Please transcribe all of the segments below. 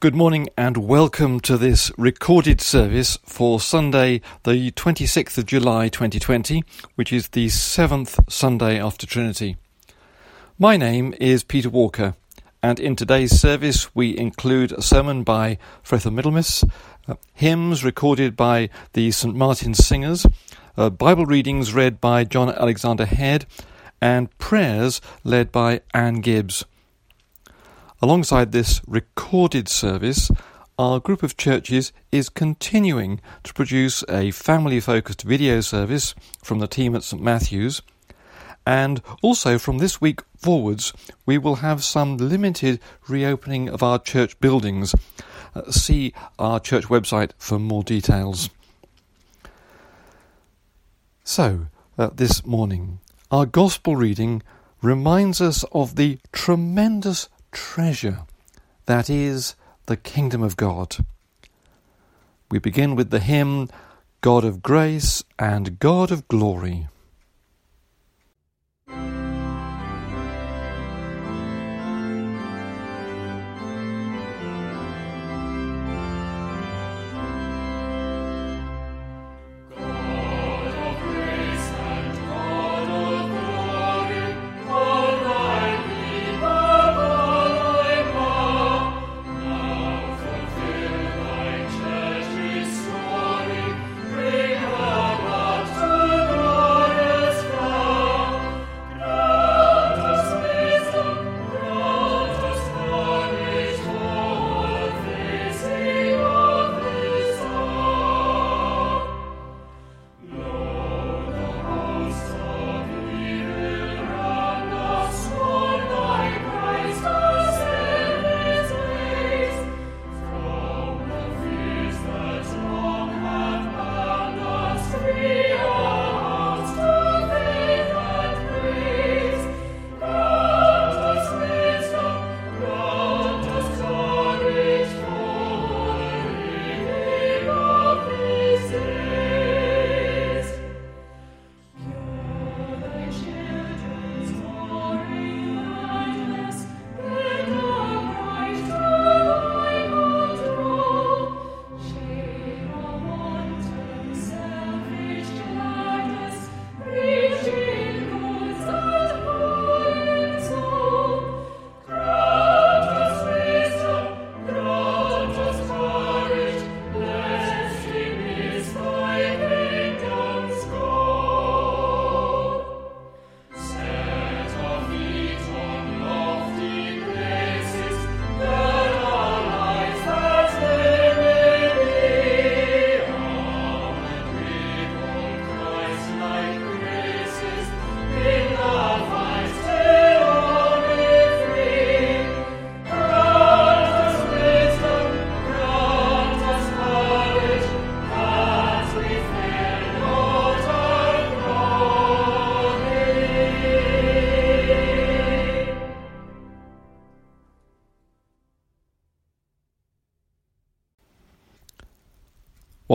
Good morning and welcome to this recorded service for Sunday, the 26th of July 2020, which is the seventh Sunday after Trinity. My name is Peter Walker, and in today's service we include a sermon by Frethel Middlemiss, uh, hymns recorded by the St Martin's Singers, uh, Bible readings read by John Alexander Head, and prayers led by Anne Gibbs. Alongside this recorded service, our group of churches is continuing to produce a family focused video service from the team at St Matthew's. And also from this week forwards, we will have some limited reopening of our church buildings. Uh, see our church website for more details. So, uh, this morning, our gospel reading reminds us of the tremendous treasure that is the kingdom of God. We begin with the hymn God of Grace and God of Glory.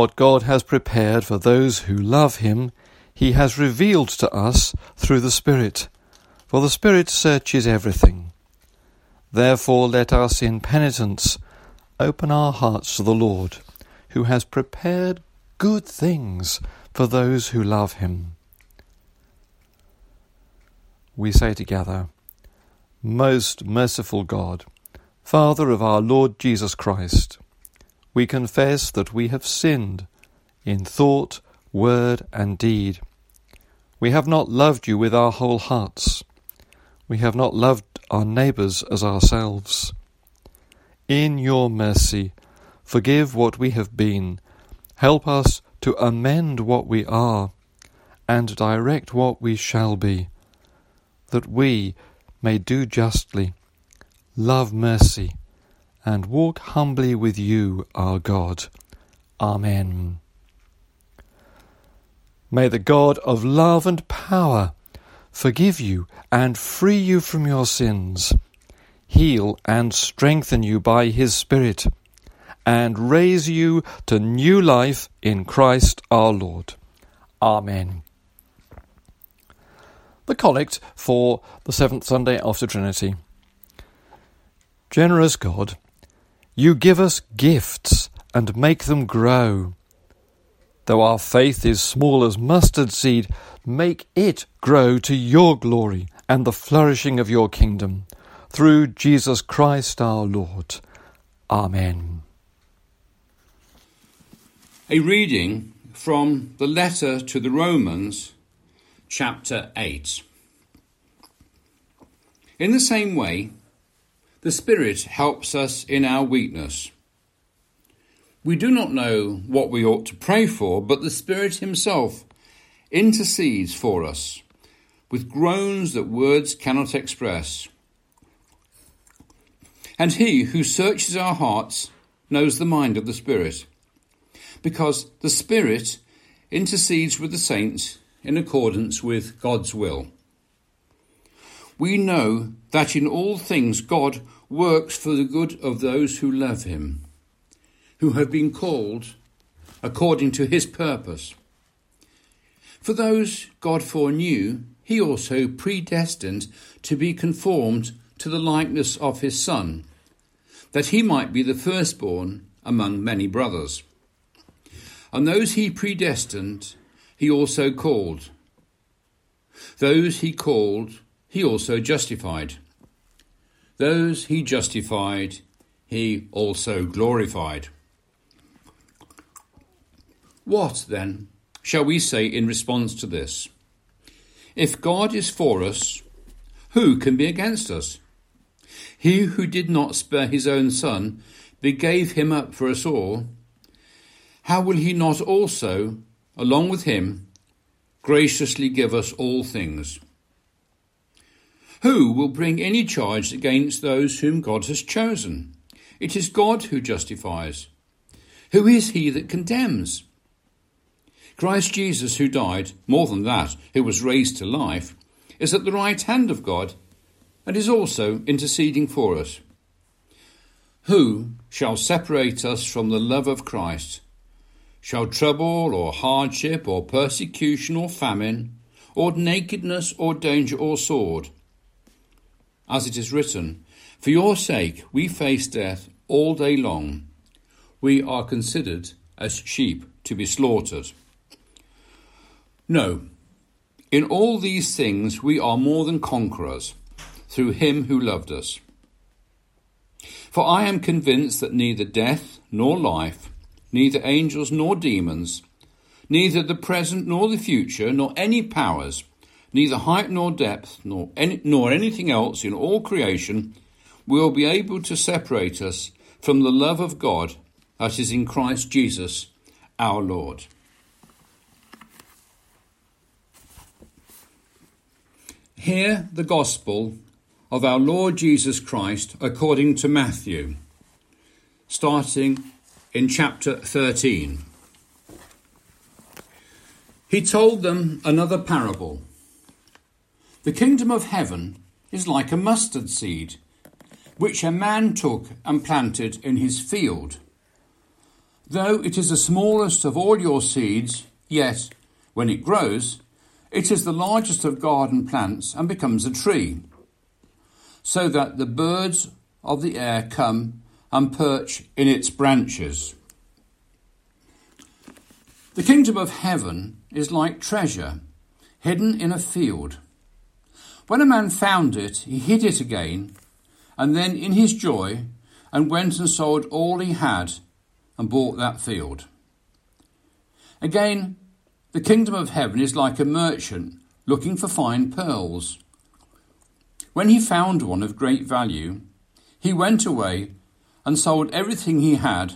What God has prepared for those who love Him, He has revealed to us through the Spirit. For the Spirit searches everything. Therefore, let us in penitence open our hearts to the Lord, who has prepared good things for those who love Him. We say together, Most merciful God, Father of our Lord Jesus Christ, we confess that we have sinned in thought, word, and deed. We have not loved you with our whole hearts. We have not loved our neighbours as ourselves. In your mercy, forgive what we have been. Help us to amend what we are and direct what we shall be, that we may do justly, love mercy, and walk humbly with you, our God. Amen. May the God of love and power forgive you and free you from your sins, heal and strengthen you by his Spirit, and raise you to new life in Christ our Lord. Amen. The Collect for the seventh Sunday after Trinity. Generous God, You give us gifts and make them grow. Though our faith is small as mustard seed, make it grow to your glory and the flourishing of your kingdom. Through Jesus Christ our Lord. Amen. A reading from the letter to the Romans, chapter 8. In the same way, the Spirit helps us in our weakness. We do not know what we ought to pray for, but the Spirit Himself intercedes for us with groans that words cannot express. And He who searches our hearts knows the mind of the Spirit, because the Spirit intercedes with the saints in accordance with God's will. We know that in all things God works for the good of those who love Him who have been called according to his purpose. For those God foreknew, he also predestined to be conformed to the likeness of his Son, that he might be the firstborn among many brothers. And those he predestined, he also called. Those he called, he also justified. Those he justified, he also glorified. What, then, shall we say in response to this? If God is for us, who can be against us? He who did not spare his own son, but gave him up for us all, how will he not also, along with him, graciously give us all things? Who will bring any charge against those whom God has chosen? It is God who justifies. Who is he that condemns? Christ Jesus, who died, more than that, who was raised to life, is at the right hand of God and is also interceding for us. Who shall separate us from the love of Christ? Shall trouble or hardship or persecution or famine or nakedness or danger or sword? As it is written, For your sake we face death all day long. We are considered as sheep to be slaughtered. No. In all these things we are more than conquerors through him who loved us. For I am convinced that neither death nor life, neither angels nor demons, neither the present nor the future, nor any powers, neither height nor depth, nor, any, nor anything else in all creation will be able to separate us from the love of God that is in Christ Jesus our Lord. Hear the gospel of our Lord Jesus Christ according to Matthew, starting in chapter 13. He told them another parable. The kingdom of heaven is like a mustard seed, which a man took and planted in his field. Though it is the smallest of all your seeds, yet, when it grows, it is the largest of garden plants and becomes a tree, so that the birds of the air come and perch in its branches. The kingdom of heaven is like treasure hidden in a field. When a man found it, he hid it again, and then in his joy, and went and sold all he had and bought that field. Again, the kingdom of heaven is like a merchant looking for fine pearls. When he found one of great value, he went away and sold everything he had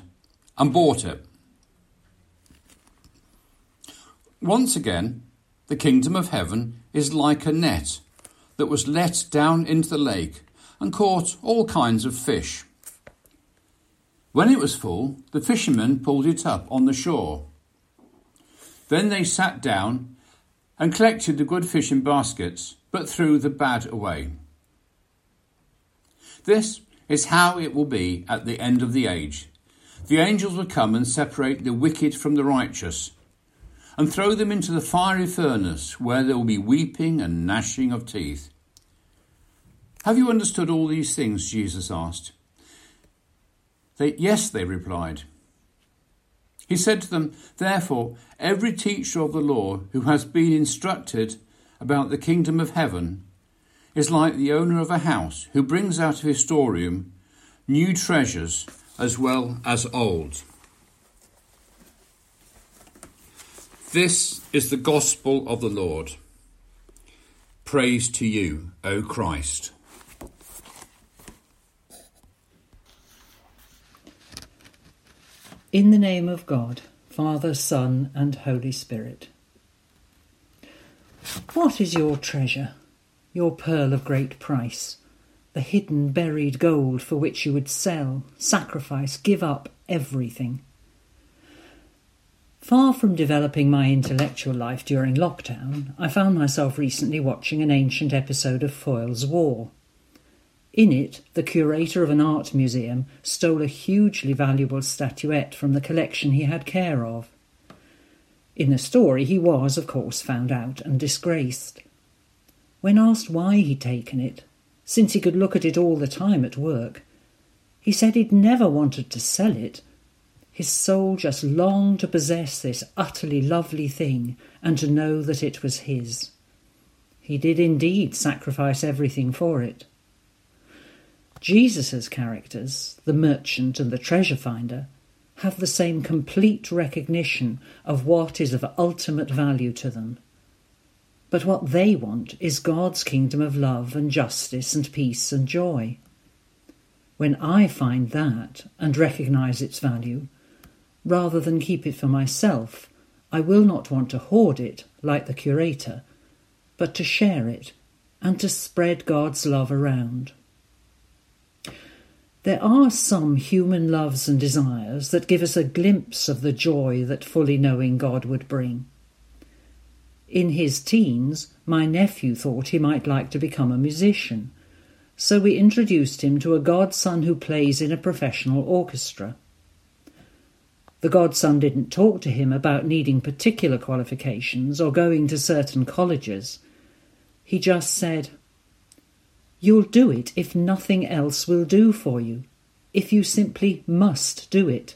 and bought it. Once again, the kingdom of heaven is like a net that was let down into the lake and caught all kinds of fish. When it was full, the fishermen pulled it up on the shore. Then they sat down and collected the good fish in baskets, but threw the bad away. This is how it will be at the end of the age. The angels will come and separate the wicked from the righteous, and throw them into the fiery furnace, where there will be weeping and gnashing of teeth. Have you understood all these things? Jesus asked. They, yes, they replied. He said to them, Therefore, every teacher of the law who has been instructed about the kingdom of heaven is like the owner of a house who brings out of his storeroom new treasures as well as old. This is the gospel of the Lord. Praise to you, O Christ. In the name of God, Father, Son, and Holy Spirit. What is your treasure, your pearl of great price, the hidden buried gold for which you would sell, sacrifice, give up everything? Far from developing my intellectual life during lockdown, I found myself recently watching an ancient episode of Foyle's War. In it, the curator of an art museum stole a hugely valuable statuette from the collection he had care of. In the story, he was, of course, found out and disgraced. When asked why he'd taken it, since he could look at it all the time at work, he said he'd never wanted to sell it. His soul just longed to possess this utterly lovely thing and to know that it was his. He did indeed sacrifice everything for it. Jesus' characters, the merchant and the treasure finder, have the same complete recognition of what is of ultimate value to them. But what they want is God's kingdom of love and justice and peace and joy. When I find that and recognize its value, rather than keep it for myself, I will not want to hoard it like the curator, but to share it and to spread God's love around. There are some human loves and desires that give us a glimpse of the joy that fully knowing God would bring. In his teens, my nephew thought he might like to become a musician, so we introduced him to a godson who plays in a professional orchestra. The godson didn't talk to him about needing particular qualifications or going to certain colleges. He just said, You'll do it if nothing else will do for you, if you simply must do it.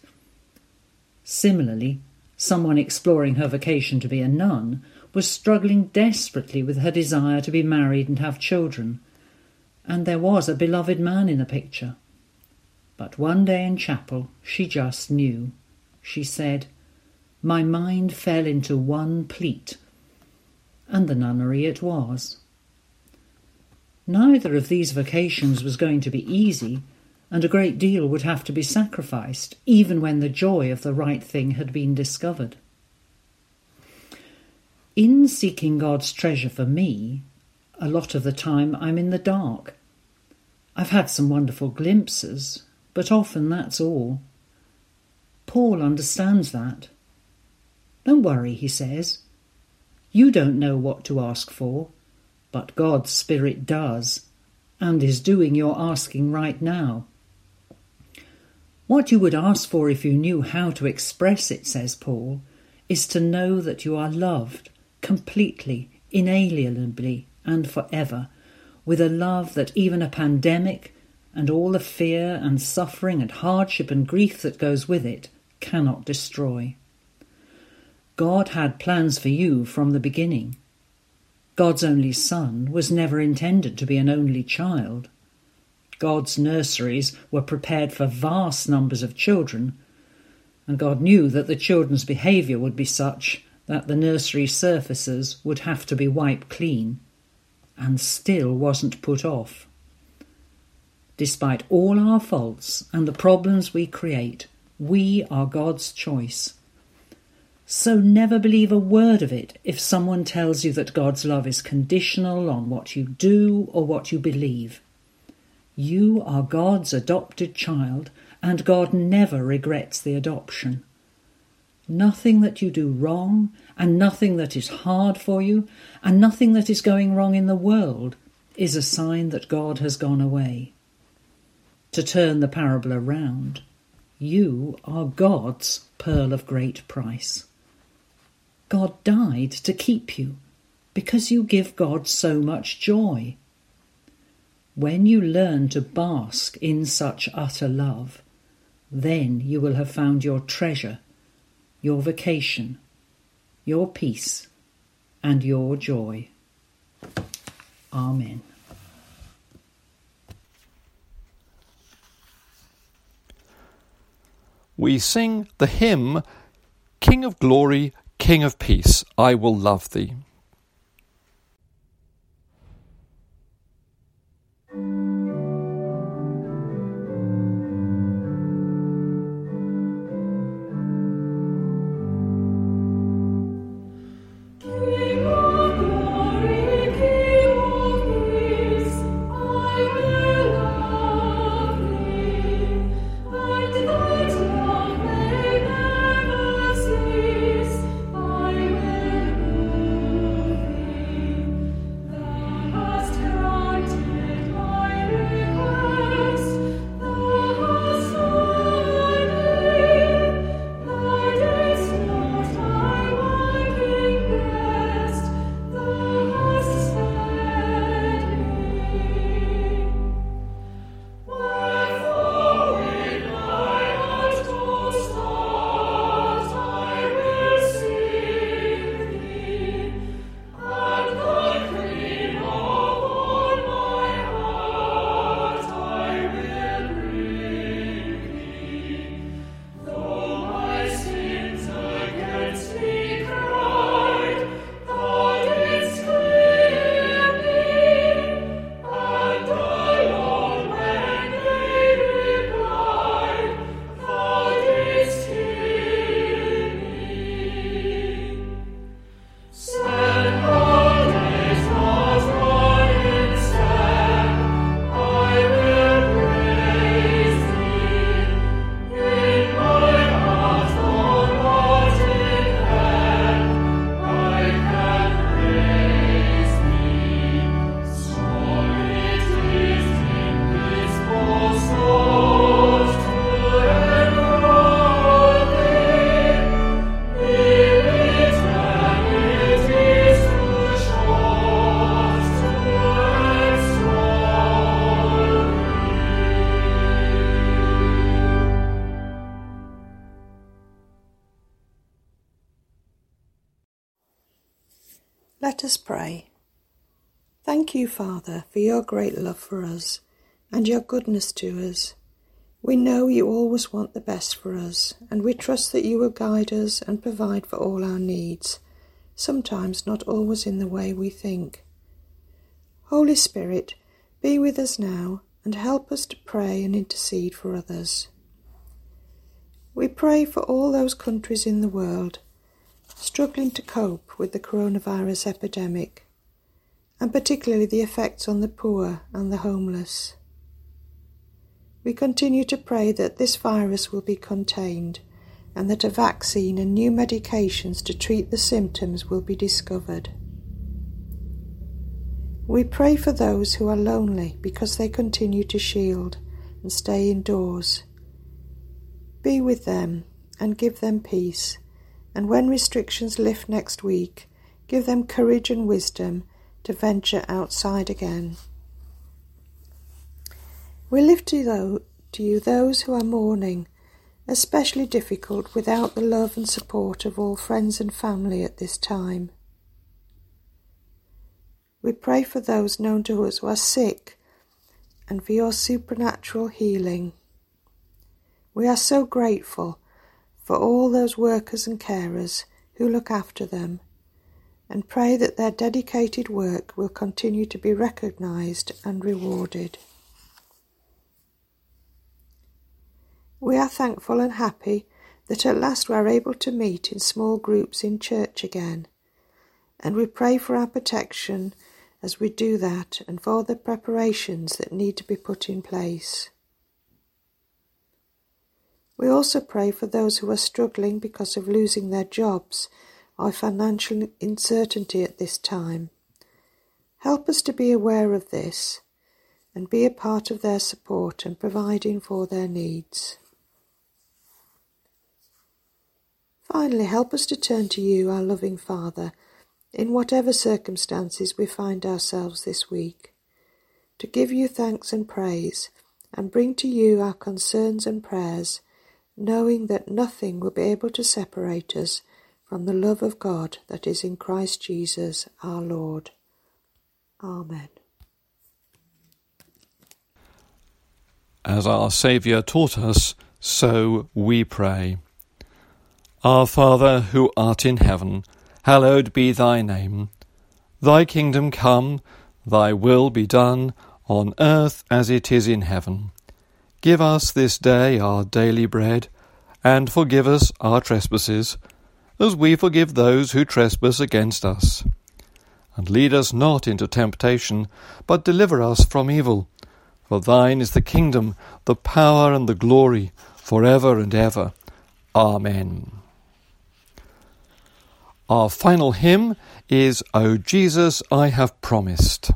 Similarly, someone exploring her vocation to be a nun was struggling desperately with her desire to be married and have children, and there was a beloved man in the picture. But one day in chapel she just knew. She said, My mind fell into one pleat, and the nunnery it was. Neither of these vocations was going to be easy, and a great deal would have to be sacrificed, even when the joy of the right thing had been discovered. In seeking God's treasure for me, a lot of the time I'm in the dark. I've had some wonderful glimpses, but often that's all. Paul understands that. Don't worry, he says. You don't know what to ask for, but God's Spirit does, and is doing your asking right now. What you would ask for if you knew how to express it, says Paul, is to know that you are loved completely, inalienably, and forever, with a love that even a pandemic and all the fear and suffering and hardship and grief that goes with it cannot destroy. God had plans for you from the beginning. God's only son was never intended to be an only child. God's nurseries were prepared for vast numbers of children, and God knew that the children's behaviour would be such that the nursery surfaces would have to be wiped clean, and still wasn't put off. Despite all our faults and the problems we create, we are God's choice. So never believe a word of it if someone tells you that God's love is conditional on what you do or what you believe. You are God's adopted child, and God never regrets the adoption. Nothing that you do wrong, and nothing that is hard for you, and nothing that is going wrong in the world is a sign that God has gone away. To turn the parable around, you are God's pearl of great price. God died to keep you because you give God so much joy. When you learn to bask in such utter love, Then you will have found your treasure, your vocation, your peace, and your joy. Amen. We sing the hymn, King of Glory, King of Peace, I will love thee. You, Father, for your great love for us and your goodness to us. We know you always want the best for us, and we trust that you will guide us and provide for all our needs, sometimes not always in the way we think. Holy Spirit, be with us now and help us to pray and intercede for others. We pray for all those countries in the world struggling to cope with the coronavirus epidemic, and particularly the effects on the poor and the homeless. We continue to pray that this virus will be contained and that a vaccine and new medications to treat the symptoms will be discovered. We pray for those who are lonely because they continue to shield and stay indoors. Be with them and give them peace and when restrictions lift next week, give them courage and wisdom to venture outside again. We lift to you those who are mourning, especially difficult without the love and support of all friends and family at this time. We pray for those known to us who are sick and for your supernatural healing. We are so grateful for all those workers and carers who look after them, and pray that their dedicated work will continue to be recognised and rewarded. We are thankful and happy that at last we are able to meet in small groups in church again, and we pray for our protection as we do that and for the preparations that need to be put in place. We also pray for those who are struggling because of losing their jobs or financial uncertainty at this time. Help us to be aware of this and be a part of their support and providing for their needs. Finally, help us to turn to you, our loving Father, in whatever circumstances we find ourselves this week, to give you thanks and praise, and bring to you our concerns and prayers knowing that nothing will be able to separate us from the love of God that is in Christ Jesus our Lord. Amen. As our Saviour taught us, so we pray. Our Father, who art in heaven, hallowed be thy name. Thy kingdom come, thy will be done, on earth as it is in heaven. Give us this day our daily bread, and forgive us our trespasses, as we forgive those who trespass against us. And lead us not into temptation, but deliver us from evil. For thine is the kingdom, the power, and the glory, for ever and ever. Amen. Our final hymn is O Jesus, I have promised.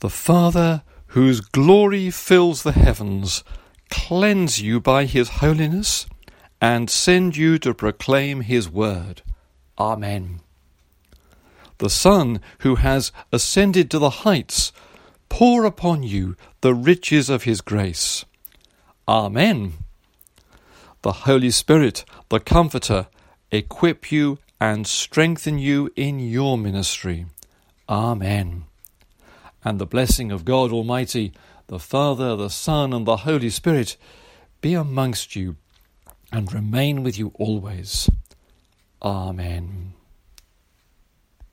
The Father, whose glory fills the heavens, cleanse you by his holiness, and send you to proclaim his word. Amen. The Son, who has ascended to the heights, pour upon you the riches of his grace. Amen. The Holy Spirit, the Comforter, equip you and strengthen you in your ministry. Amen and the blessing of God Almighty, the Father, the Son, and the Holy Spirit be amongst you and remain with you always. Amen.